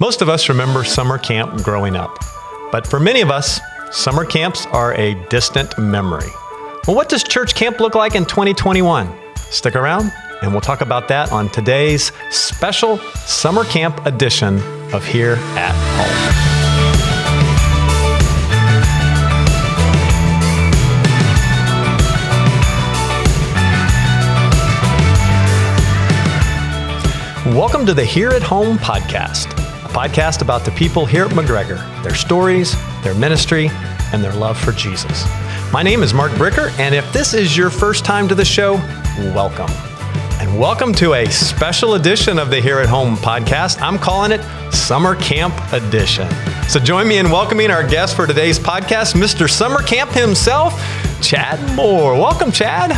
Most of us remember summer camp growing up, but for many of us, summer camps are a distant memory. Well, what does church camp look like in 2021? Stick around, and we'll talk about that on today's special summer camp edition of Here at Home. Welcome to the Here at Home podcast, podcast about the people here at McGregor, their stories, their ministry, and their love for Jesus. My name is Mark Bricker, and if this is your first time to the show, welcome. And welcome to a special edition of the Here at Home podcast. I'm calling it Summer Camp Edition. So join me in welcoming our guest for today's podcast, Mr. Summer Camp himself, Chad Moore. Welcome, Chad.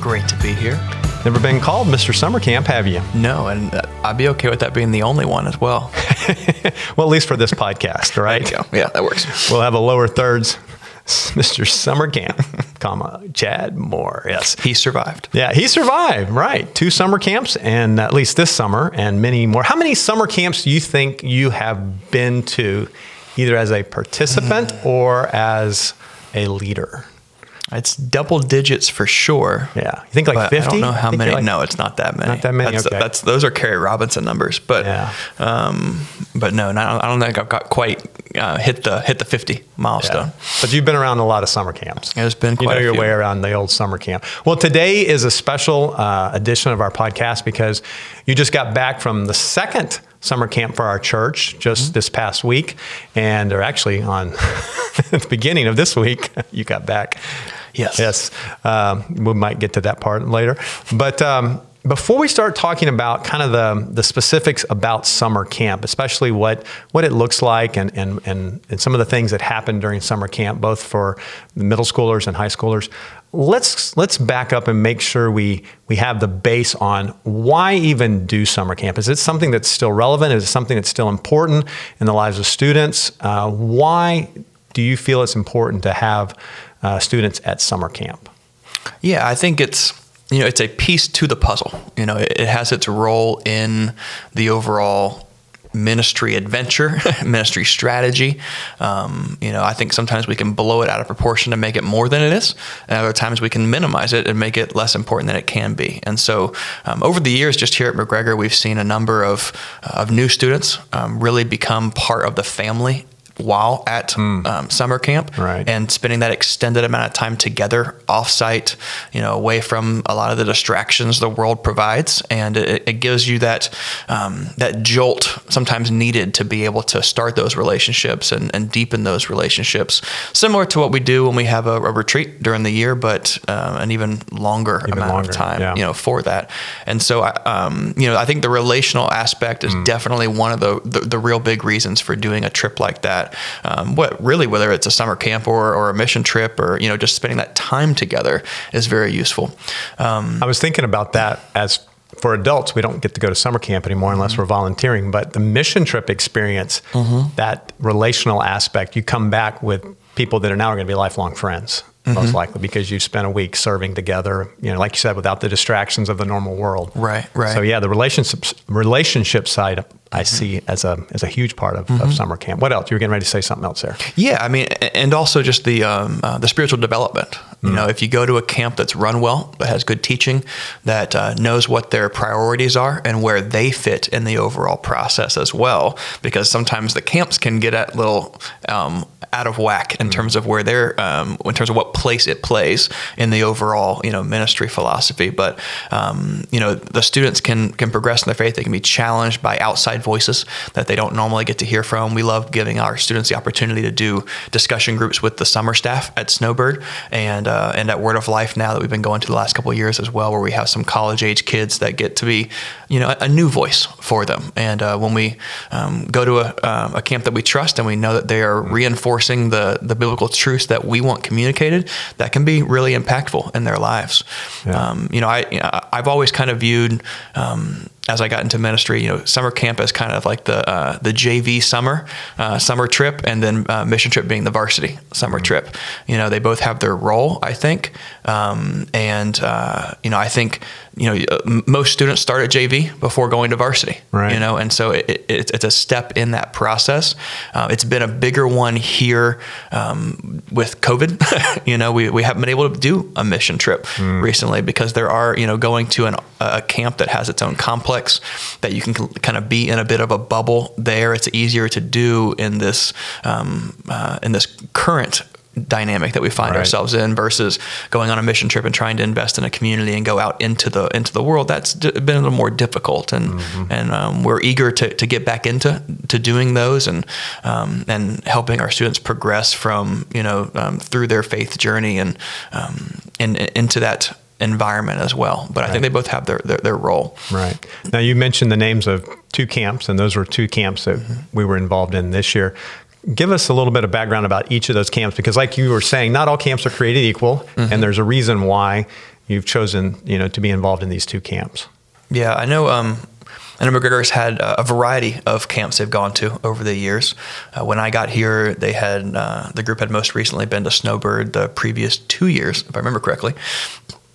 Great to be here. Never been called Mr. Summer Camp, have you? No, and uh, I'd be okay with that being the only one as well. well, at least for this podcast, right? Yeah, that works. We'll have a lower thirds. Mr. Summer Camp, comma Chad Moore. Yes, he survived. Yeah, he survived. Right, two summer camps, and at least this summer, and many more. How many summer camps do you think you have been to, either as a participant mm. or as a leader? It's double digits for sure. Yeah, you think like fifty? I don't know how many. Like, no, it's not that many. Not that many. That's, okay. that's those are Kerry Robinson numbers, but yeah. um, but no, not, I don't think I've got quite uh, hit the hit the fifty milestone. Yeah. But you've been around a lot of summer camps. It's been you know your few. way around the old summer camp. Well, today is a special uh, edition of our podcast because you just got back from the second summer camp for our church just mm-hmm. this past week, and or actually on the beginning of this week, you got back. Yes. Yes. Um, we might get to that part later. But um, before we start talking about kind of the, the specifics about summer camp, especially what, what it looks like and, and, and, and some of the things that happen during summer camp, both for middle schoolers and high schoolers, let's, let's back up and make sure we, we have the base on why even do summer camp. Is it something that's still relevant? Is it something that's still important in the lives of students? Uh, why do you feel it's important to have uh, students at summer camp? Yeah, I think it's you know it's a piece to the puzzle. You know, it, it has its role in the overall ministry adventure, ministry strategy. Um, you know, I think sometimes we can blow it out of proportion to make it more than it is, and other times we can minimize it and make it less important than it can be. And so, um, over the years, just here at McGregor, we've seen a number of of new students um, really become part of the family while at mm. um, summer camp right. and spending that extended amount of time together offsite, you know, away from a lot of the distractions the world provides. And it, it gives you that, um, that jolt sometimes needed to be able to start those relationships and, and deepen those relationships. Similar to what we do when we have a, a retreat during the year, but uh, an even longer even amount longer, of time, yeah. you know, for that. And so, um, you know, I think the relational aspect is mm. definitely one of the, the, the real big reasons for doing a trip like that um, what really whether it's a summer camp or, or a mission trip or you know just spending that time together is very useful. Um, I was thinking about that as for adults, we don't get to go to summer camp anymore unless mm-hmm. we're volunteering. But the mission trip experience, mm-hmm. that relational aspect, you come back with people that are now going to be lifelong friends. Mm-hmm. Most likely because you spent a week serving together, you know, like you said, without the distractions of the normal world. Right, right. So yeah, the relationship relationship side I see as a as a huge part of, mm-hmm. of, summer camp. What else? You were getting ready to say something else there. Yeah, I mean, and also just the um, uh, the spiritual development. You mm know, if you go to a camp that's run well, that has good teaching, that uh, knows what their priorities are and where they fit in the overall process as well, because sometimes the camps can get a little um, out of whack in mm terms of where they're um, in terms of what place it plays in the overall you know ministry philosophy. But um, you know, the students can can progress in their faith. They can be challenged by outside outside voices that they don't normally get to hear from. We love giving our students the opportunity to do discussion groups with the summer staff at Snowbird and uh, and at Word of Life now that we've been going to the last couple of years as well, where we have some college age kids that get to be, you know, a, a new voice for them. And uh, when we um, go to a, uh, a camp that we trust and we know that they are reinforcing the the biblical truths that we want communicated, that can be really impactful in their lives. Yeah. Um, you know, I I've always kind of viewed um, as I got into ministry, you know, summer camp is kind of like the uh, the JV summer uh, summer trip, and then uh, mission trip being the varsity summer mm-hmm. trip. You know, they both have their role, I think, um, and uh, you know, I think you know, uh, most students start at JV before going to varsity. Right. You know, and so it, it, it's a step in that process. Uh, it's been a bigger one here um, with COVID. you know, we, we haven't been able to do a mission trip recently because there are, you know, going to an, a camp that has its own complex that you can kind of be in a bit of a bubble there. It's easier to do in this um, uh, in this current dynamic that we find Right. ourselves in versus going on a mission trip and trying to invest in a community and go out into the into the world that's been a little more difficult and Mm-hmm. and um, we're eager to, to get back into to doing those and um, and helping our students progress from you know um, through their faith journey and um, and into that environment as well but I think they both have their their, their role Right. Now, you mentioned the names of two camps, and those were two camps that we were involved in this year. Give us a little bit of background about each of those camps, because, like you were saying, not all camps are created equal, and there's a reason why you've chosen, you know, to be involved in these two camps. Yeah, I know. Um, I know McGregor's had a variety of camps they've gone to over the years. Uh, when I got here, they had uh, the group had most recently been to Snowbird the previous two years, if I remember correctly.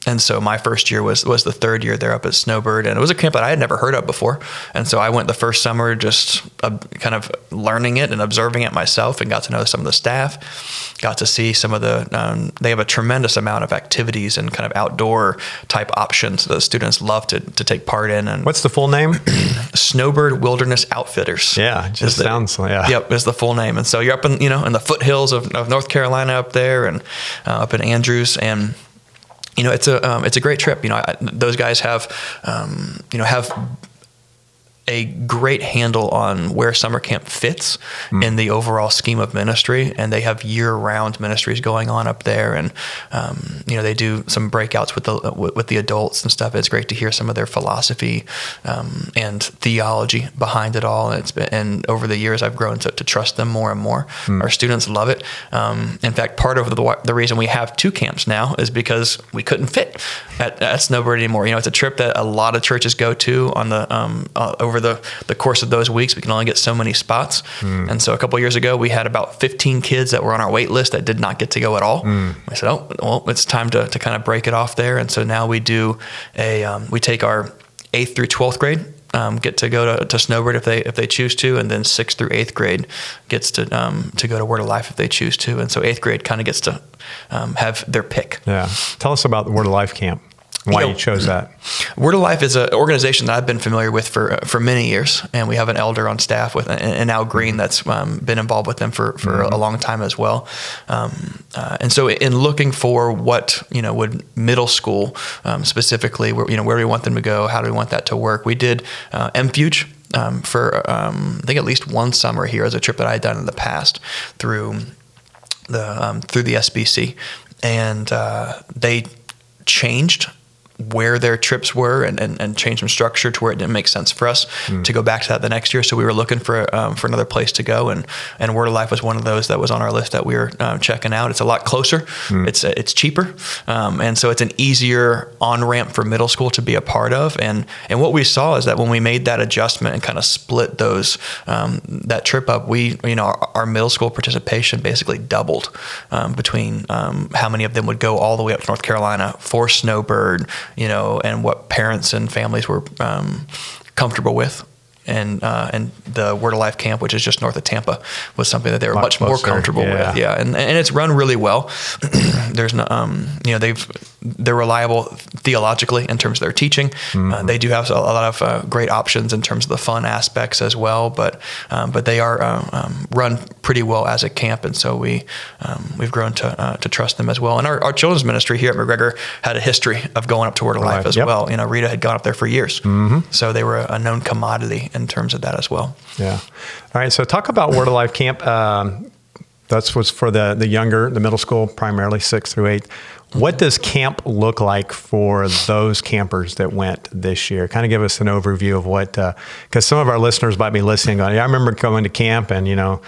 And so my first year was was the third year there up at Snowbird, and it was a camp that I had never heard of before. And so I went the first summer just uh, kind of learning it and observing it myself, and got to know some of the staff. Got to see some of the. Um, they have a tremendous amount of activities and kind of outdoor type options that students love to, to take part in. And What's the full name? Snowbird Wilderness Outfitters. Yeah, just the- sounds yeah. Yep, is the full name. And so you're up in you know in the foothills of, of North Carolina up there, and uh, up in Andrews, and you know it's a um, it's a great trip. You know I, those guys have um, you know have a great handle on where summer camp fits in the overall scheme of ministry, and they have year-round ministries going on up there, and um, you know they do some breakouts with the with, the adults and stuff. It's great to hear some of their philosophy um, and theology behind it all, and it's been and over the years I've grown to, to trust them more and more. Our students love it. Um, in fact, part of the the reason we have two camps now is because we couldn't fit at, at Snowbird anymore. You know, it's a trip that a lot of churches go to on the um, uh, over the, the course of those weeks. We can only get so many spots, and so a couple years ago we had about 15 kids that were on our wait list that did not get to go at all. I said, oh, well, it's time to, to kind of break it off there, and so now we do a um, we take our eighth through 12th grade. Um, get to go to, to Snowbird if they if they choose to, and then sixth through eighth grade gets to um, to go to Word of Life if they choose to, and so eighth grade kind of gets to um, have their pick. Yeah. Tell us about the Word of Life camp. Why You know- you chose that? Word of Life is an organization that I've been familiar with for uh, for many years, and we have an elder on staff with and Al Green that's um, been involved with them for, for a long time as well. Um, uh, and so, in looking for what you know would middle school um, specifically, where you know where do we want them to go, how do we want that to work, we did uh, MFuge. Um, for um, I think at least one summer here as a trip that I had done in the past through the um, through the SBC, and uh, they changed where their trips were and, and, and changed some structure to where it didn't make sense for us to go back to that the next year. So we were looking for um, for another place to go, and and Word of Life was one of those that was on our list that we were um, checking out. It's a lot closer, it's it's cheaper, um, and so it's an easier on ramp for middle school to be a part of. And and what we saw is that when we made that adjustment and kind of split those um, that trip up, we you know our, our middle school participation basically doubled um, between um, how many of them would go all the way up to North Carolina for Snowbird, you know, and what parents and families were um, comfortable with. And uh, and the Word of Life camp, which is just north of Tampa, was something that they were much more comfortable yeah. with. Yeah, and and it's run really well. There's no, um, you know, they've they're reliable theologically in terms of their teaching. Mm-hmm. Uh, they do have a lot of uh, great options in terms of the fun aspects as well. But um, but they are uh, um, run pretty well as a camp, and so we um, we've grown to uh, to trust them as well. And our, our children's ministry here at McGregor had a history of going up to Word of Life Life, as yep. well. You know, Rita had gone up there for years, so they were a known commodity in terms of that as well. Yeah. All right. So talk about Word of Life Camp. That's what's for the the younger, the middle school, primarily six through eight. What does camp look like for those campers that went this year? Kind of give us an overview of what, uh, because some of our listeners might be listening. Going, yeah, I remember going to camp, and you know,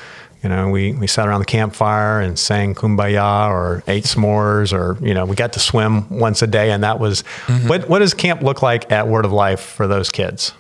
you know, we we sat around the campfire and sang "Kumbaya" or ate s'mores, or you know, we got to swim once a day, and that was. Mm-hmm. What what does camp look like at Word of Life for those kids?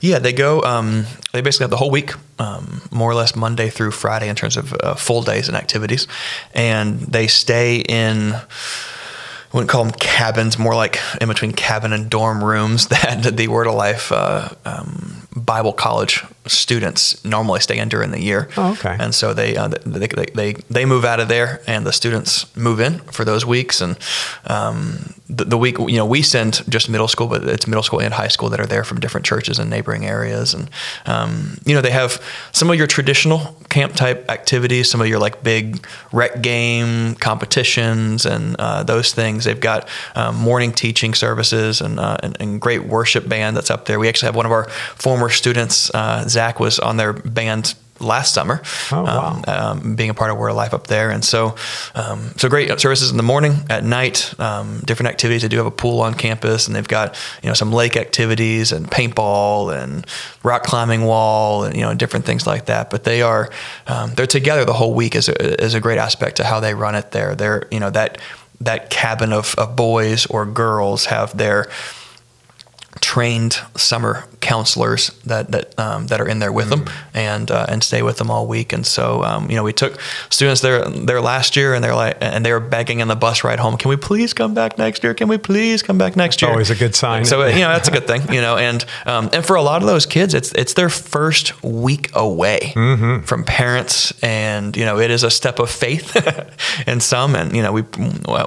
Yeah, they go. Um, they basically have the whole week, um, more or less Monday through Friday, in terms of uh, full days and activities, and they stay in. I wouldn't call them cabins, more like in between cabin and dorm rooms that the Word of Life uh, um, Bible college students normally stay in during the year. Oh, okay. And so they, uh, they, they, they, they move out of there and the students move in for those weeks. And um, the, the, week, you know, we send just middle school, but it's middle school and high school that are there from different churches and neighboring areas. And, um, you know, they have some of your traditional camp type activities, some of your like big rec game competitions and uh, those things. They've got um, morning teaching services and, uh, and, and, great worship band that's up there. We actually have one of our former students, uh, Zach, was on their band last summer, oh, wow. um, um, being a part of Word of Life up there. And so, um, so great services in the morning, at night, um, different activities. They do have a pool on campus, and they've got you know some lake activities and paintball and rock climbing wall and you know different things like that. But they are um, they're together the whole week is a, is a great aspect to how they run it there. They're you know that that cabin of, of boys or girls have their trained summer counselors that that um, that are in there with mm-hmm. them and uh, and stay with them all week. And so um, you know we took students there there last year and they're like and they were begging in the bus ride home. Can we please come back next year? Can we please come back next year? Always a good sign. So you know that's a good thing. You know and um, and for a lot of those kids it's it's their first week away mm-hmm. from parents and you know it is a step of faith in some and you know we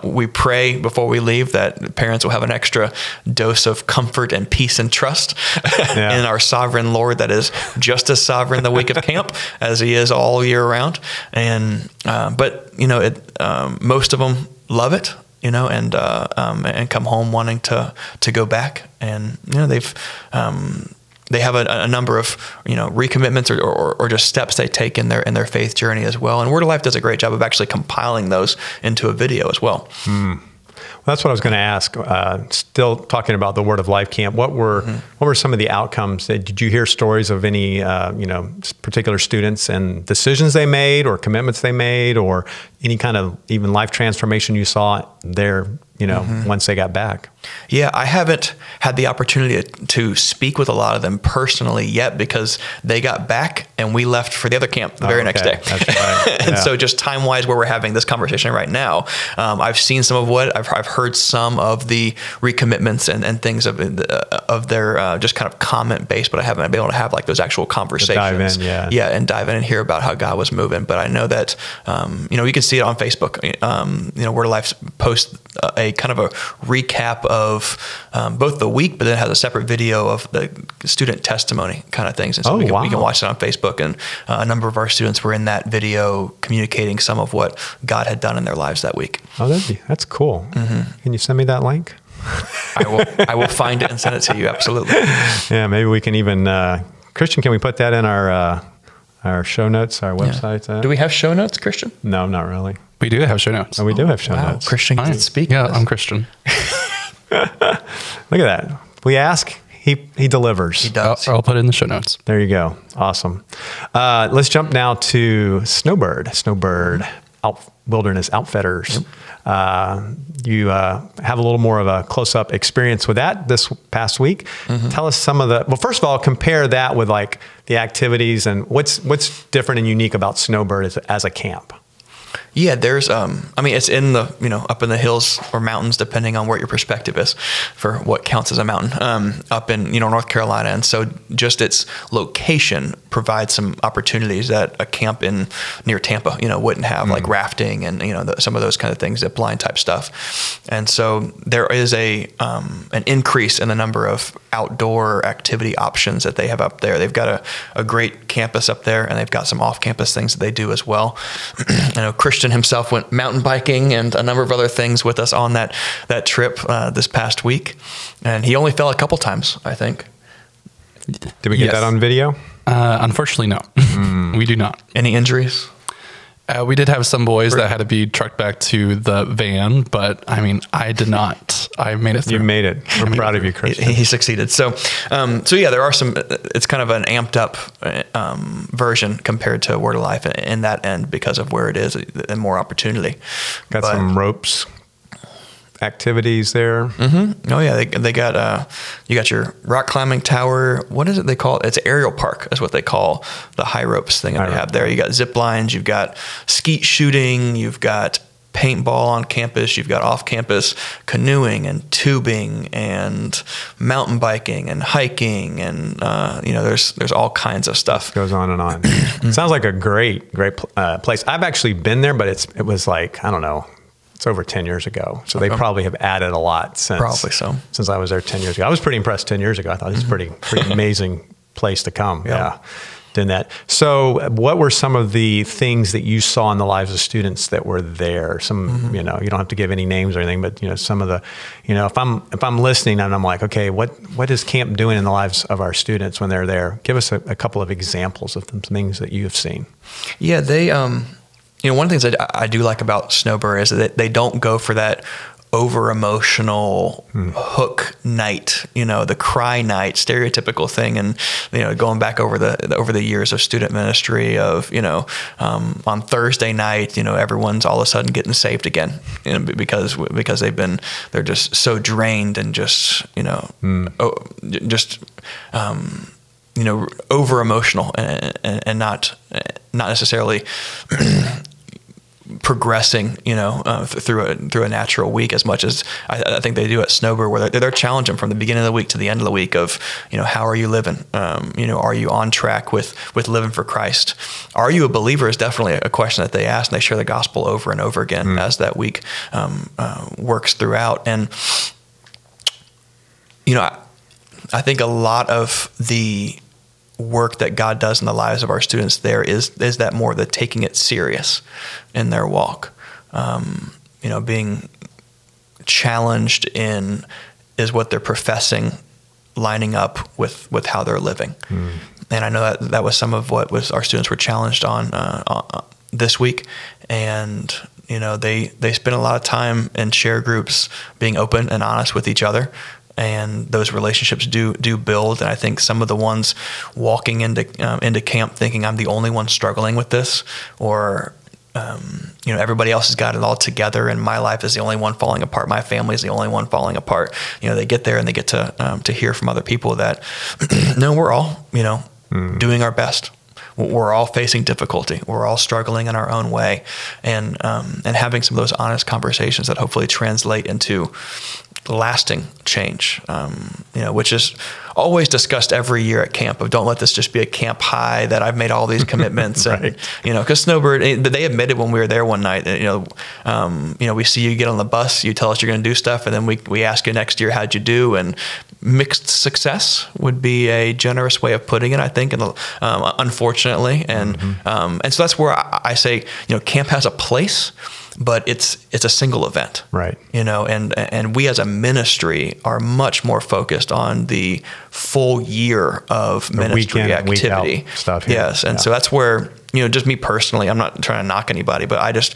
we pray before we leave that parents will have an extra dose of comfort and peace and trust yeah. in our sovereign Lord that is just as sovereign the week of camp as he is all year round. And uh, but you know, it, um, most of them love it. You know, and uh, um, and come home wanting to to go back, and you know they've um, they have a, a, number of you know recommitments or, or, or, just steps they take in their in their faith journey as well. And Word of Life does a great job of actually compiling those into a video as well. Mm. That's what I was going to ask. Uh, still talking about the Word of Life camp. What were mm-hmm. what were some of the outcomes? Did you hear stories of any uh, you know particular students and decisions they made, or commitments they made, or any kind of even life transformation you saw there you know, mm-hmm. once they got back. Yeah, I haven't had the opportunity to speak with a lot of them personally yet because they got back and we left for the other camp the oh, very okay. next day. Right. and yeah. so, just time wise, where we're having this conversation right now, um, I've seen some of what I've, I've heard some of the recommitments and, and things of uh, of their uh, just kind of comment based, but I haven't been able to have like those actual conversations. in, yeah, yeah, and dive in and hear about how God was moving. But I know that um, you know you can see it on Facebook. Um, you know, Word of Life post a a kind of a recap of um, both the week, but then has a separate video of the student testimony kind of things. And so oh, we, can, wow. we can watch it on Facebook. And uh, a number of our students were in that video communicating some of what God had done in their lives that week. Oh, that'd be, that's cool. Mm-hmm. Can you send me that link? I will. I will find it and send it to you. Absolutely. Yeah, maybe we can even uh, Christian. Can we put that in our uh, our show notes, our website? Yeah. Do we have show notes, Christian? No, not really. We do have show notes. Oh, we do have show wow. notes. Christian can speak. Yeah, I'm Christian. Look at that. We ask, he he delivers. He does. I'll, I'll, put it in the show notes. There you go. Awesome. Uh, let's jump now to Snowbird. Snowbird out, Wilderness Outfitters. Yep. Uh, you uh, have a little more of a close-up experience with that this past week. Mm-hmm. Tell us some of the. Well, first of all, compare that with like the activities and what's what's different and unique about Snowbird as, as a camp. Yeah, there's um I mean it's in the you know up in the hills or mountains depending on where your perspective is for what counts as a mountain um up in you know North Carolina. And so just its location provides some opportunities that a camp in near Tampa you know wouldn't have mm. like rafting and you know the, some of those kind of things zip line type stuff. And so there is a um, an increase in the number of outdoor activity options that they have up there. They've got a, a great campus up there and they've got some off campus things that they do as well. I know Christian Christian himself went mountain biking and a number of other things with us on that that trip uh, this past week, and he only fell a couple times, I think. Did we get yes. that on video? Uh, unfortunately, no. Mm. we do not. Any injuries? Uh, we did have some boys that had to be trucked back to the van, but I mean, I did not. I made it through. You made it. We're proud of you, Chris. He, he succeeded. So, um, so yeah, there are some. It's kind of an amped up um, version compared to Word of Life in that end because of where it is and more opportunity. Got but, some ropes activities there. Mm-hmm. Oh yeah, they, they got uh, you got your rock climbing tower. What is it they call it? It's aerial park. That's what they call the high ropes thing that they have there. You got zip lines. You've got skeet shooting. You've got paintball on campus, you've got off campus canoeing and tubing and mountain biking and hiking and uh, you know there's there's all kinds of stuff. Goes on and on. Sounds like a great great uh, place. I've actually been there, but it's it was like I don't know. It's over ten years ago, so they probably have added a lot since. Probably so. Since I was there ten years ago, I was pretty impressed ten years ago. I thought it's pretty pretty amazing place to come. Yeah. Than that. So, what were some of the things that you saw in the lives of students that were there? Some, you know, you don't have to give any names or anything, but you know, some of the, you know, if I'm if I'm listening and I'm like, okay, what what is camp doing in the lives of our students when they're there? Give us a, a couple of examples of some things that you have seen. Yeah, they, um, you know, one of the things that I I do like about Snowbird is that they don't go for that over emotional hook night, you know, the cry night, stereotypical thing. And, you know, going back over the, over the years of student ministry of, you know, um, on Thursday night, you know, everyone's all of a sudden getting saved again you know, because, because they've been, they're just so drained and just, you know, oh, just, um, you know, over emotional and, and, and not, not necessarily progressing, you know, uh, th- through a through a natural week as much as I, I think they do at Snowbird, where they're, they're challenging from the beginning of the week to the end of the week of, you know, how are you living? Um, you know, are you on track with with living for Christ? Are you a believer? Is definitely a question that they ask, and they share the gospel over and over again as that week um, uh, works throughout. And you know, I, I think a lot of the work that God does in the lives of our students there is is that more the taking it serious in their walk. Um, you know, being challenged in is what they're professing lining up with with how they're living. And I know that that was some of what was our students were challenged on uh, uh, this week, and you know they they spend a lot of time in share groups being open and honest with each other and those relationships do do build. And I think some of the ones walking into um, into camp thinking I'm the only one struggling with this, or um, you know everybody else has got it all together, and my life is the only one falling apart. My family is the only one falling apart. You know, they get there and they get to um, to hear from other people that no, we're all you know doing our best we're all facing difficulty. We're all struggling in our own way, and um, and having some of those honest conversations that hopefully translate into lasting change. Um, you know, which is always discussed every year at camp. Of don't let this just be a camp high that I've made all these commitments, Right. and you know, because Snowbird, eh, they admitted when we were there one night, that, you know, um, you know, we see you get on the bus, you tell us you're going to do stuff, and then we we ask you next year how'd you do, and mixed success would be a generous way of putting it, I think, and um, unfortunately, and um, and so that's where I, I say, you know, camp has a place, but it's it's a single event, Right. You know, and and we as a ministry are much more focused on the full year of ministry week in and week out activity stuff, yeah. Yes, and Yeah. so that's where you know, just me personally, I'm not trying to knock anybody, but I just,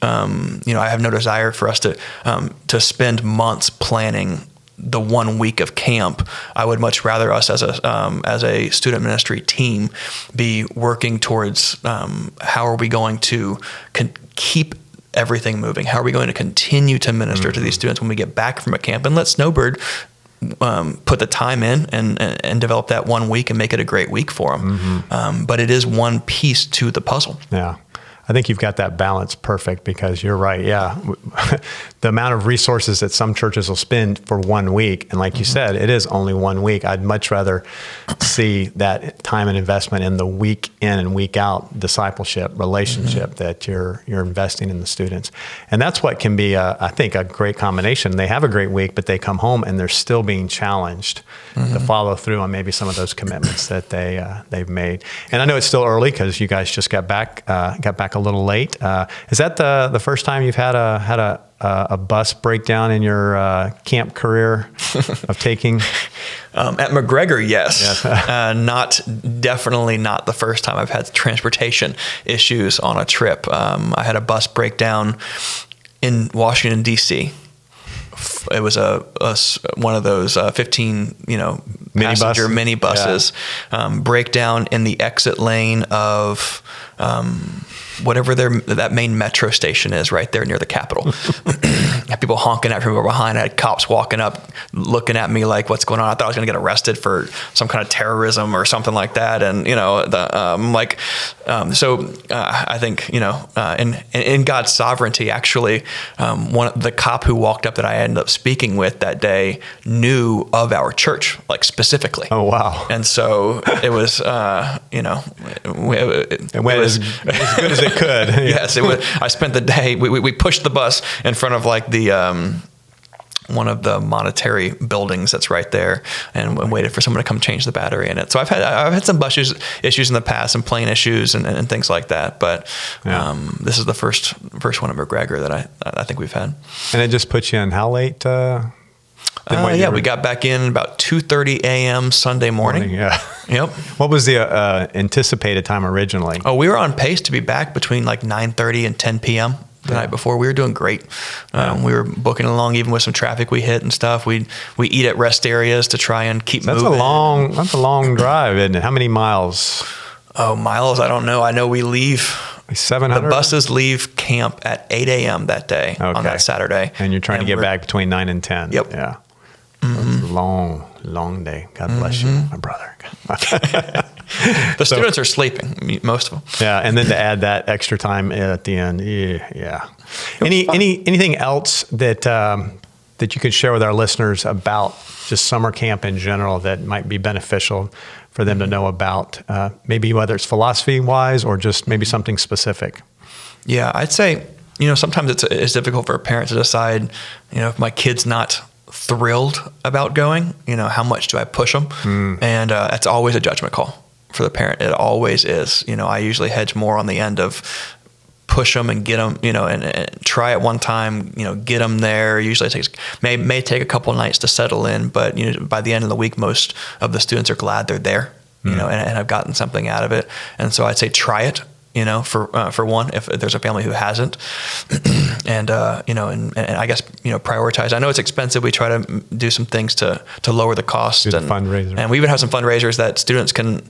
um, you know, I have no desire for us to um, to spend months planning the one week of camp. I would much rather us as a um, as a student ministry team be working towards um, how are we going to con- keep everything moving? How are we going to continue to minister to these students when we get back from a camp? And let Snowbird um, put the time in and, and, and develop that one week and make it a great week for them. Um, but it is one piece to the puzzle. Yeah. I think you've got that balance perfect because you're right. Yeah. the amount of resources that some churches will spend for one week. And like you said, it is only one week. I'd much rather see that time and investment in the week in and week out discipleship relationship that you're, you're investing in the students. And that's what can be, a, I think, a great combination. They have a great week, but they come home and they're still being challenged to follow through on maybe some of those commitments that they, uh, they've made. And I know it's still early because you guys just got back, uh, got back a little late. Uh, is that the, the first time you've had a, had a, a a bus breakdown in your uh, camp career of taking? Um, at McGregor, yes, uh, not definitely not the first time I've had transportation issues on a trip. Um, I had a bus breakdown in Washington D.C. It was a, a one of those uh, fifteen, you know, Minibus? passenger mini buses. Um, breakdown in the exit lane of um, whatever their that main metro station is right there near the Capitol. had people honking at me from behind. I had cops walking up, looking at me like, "What's going on?" I thought I was going to get arrested for some kind of terrorism or something like that. And you know, the um, like, um, so uh, I think you know, uh, in in God's sovereignty, actually, um, one the cop who walked up that I ended up speaking with that day knew of our church, like specifically. Oh wow! And so it was, uh, you know, it, it, it went was, as, as, good as it could. yes, it was. I spent the day. We, we pushed the bus in front of like the. Um, one of the monetary buildings that's right there, and, waited for someone to come change the battery in it. So I've had I've had some bus issues, issues in the past, and plane issues, and, and things like that. But yeah. um, this is the first first one at McGregor that I I think we've had. And it just puts you in how late? Uh, uh, yeah, we got back in about 2:30 a.m. Sunday morning. morning. Yeah. Yep. What was the uh, anticipated time originally? Oh, we were on pace to be back between like 9:30 and 10 p.m. the yeah. night before. We were doing great. Um, yeah. We were booking along even with some traffic we hit and stuff. We we eat at rest areas to try and keep so that's moving. That's a long that's a long drive, isn't it? How many miles? Oh, miles. I don't know. I know we leave. 700? The buses leave camp at 8 a.m. that day okay. on that Saturday. And you're trying and to get back between 9 and 10. Yep. Yeah. Mm-hmm. long, long day. God bless mm-hmm. you, my brother. the so, students are sleeping, most of them. Yeah, and then to add that extra time at the end, yeah. yeah. Any any anything else that um, that you could share with our listeners about just summer camp in general that might be beneficial for them to know about? Uh, maybe whether it's philosophy wise or just maybe something specific. Yeah, I'd say you know sometimes it's it's difficult for a parent to decide you know if my kid's not thrilled about going. You know, how much do I push them? Mm. And uh, that's always a judgment call for the parent. It always is. You know, I usually hedge more on the end of push them and get them, you know, and, and, try it one time, you know, get them there. Usually it takes, may, may take a couple nights to settle in, but, you know, by the end of the week, most of the students are glad they're there, you mm. know, and, and have gotten something out of it. And so I'd say try it you know, for uh, for one, if there's a family who hasn't, and uh, you know, and, and, I guess you know, prioritize. I know it's expensive. We try to do some things to to lower the cost and fundraiser, and we even have some fundraisers that students can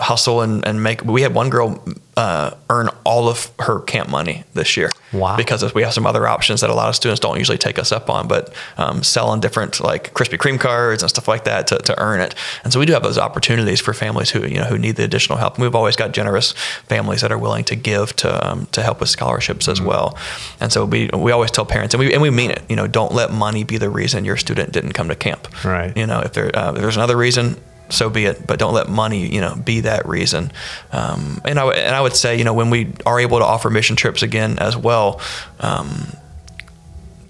hustle and, and make. We had one girl uh, earn all of her camp money this year. Wow! Because we have some other options that a lot of students don't usually take us up on, but um, selling different like Krispy Kreme cards and stuff like that to, to earn it. And so we do have those opportunities for families who you know who need the additional help. And we've always got generous families that are willing to give to um, to help with scholarships as mm-hmm. well. And so we we always tell parents, and we and we mean it. You know, don't let money be the reason your student didn't come to camp. Right. You know, if there uh, if there's another reason, so be it. But don't let money, you know, be that reason. Um, and I and I would say, you know, when we are able to offer mission trips again as well, um,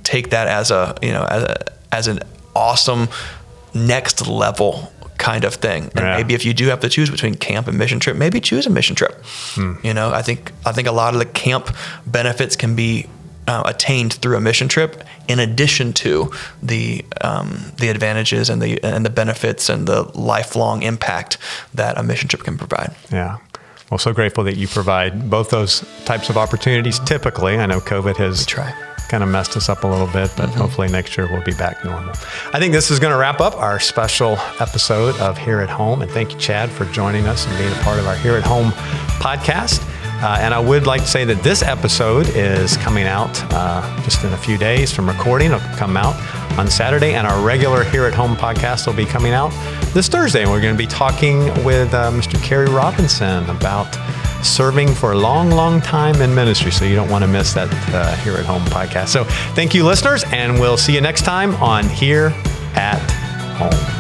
take that as a you know as a, as an awesome next level kind of thing. And yeah. maybe if you do have to choose between camp and mission trip, maybe choose a mission trip. Hmm. You know, I think I think a lot of the camp benefits can be uh, attained through a mission trip, in addition to the um, the advantages and the and the benefits and the lifelong impact that a mission trip can provide. Yeah. Well, so grateful that you provide both those types of opportunities. Typically, I know COVID has kind of messed us up a little bit, but mm-hmm. hopefully next year we'll be back normal. I think this is going to wrap up our special episode of Here at Home. And thank you, Chad, for joining us and being a part of our Here at Home podcast. Uh, and I would like to say that this episode is coming out uh, just in a few days from recording. It'll come out on Saturday, and our regular Here at Home podcast will be coming out this Thursday. And we're going to be talking with uh, Mr. Kerry Robinson about serving for a long, long time in ministry. So you don't want to miss that uh, Here at Home podcast. So thank you, listeners, and we'll see you next time on Here at Home.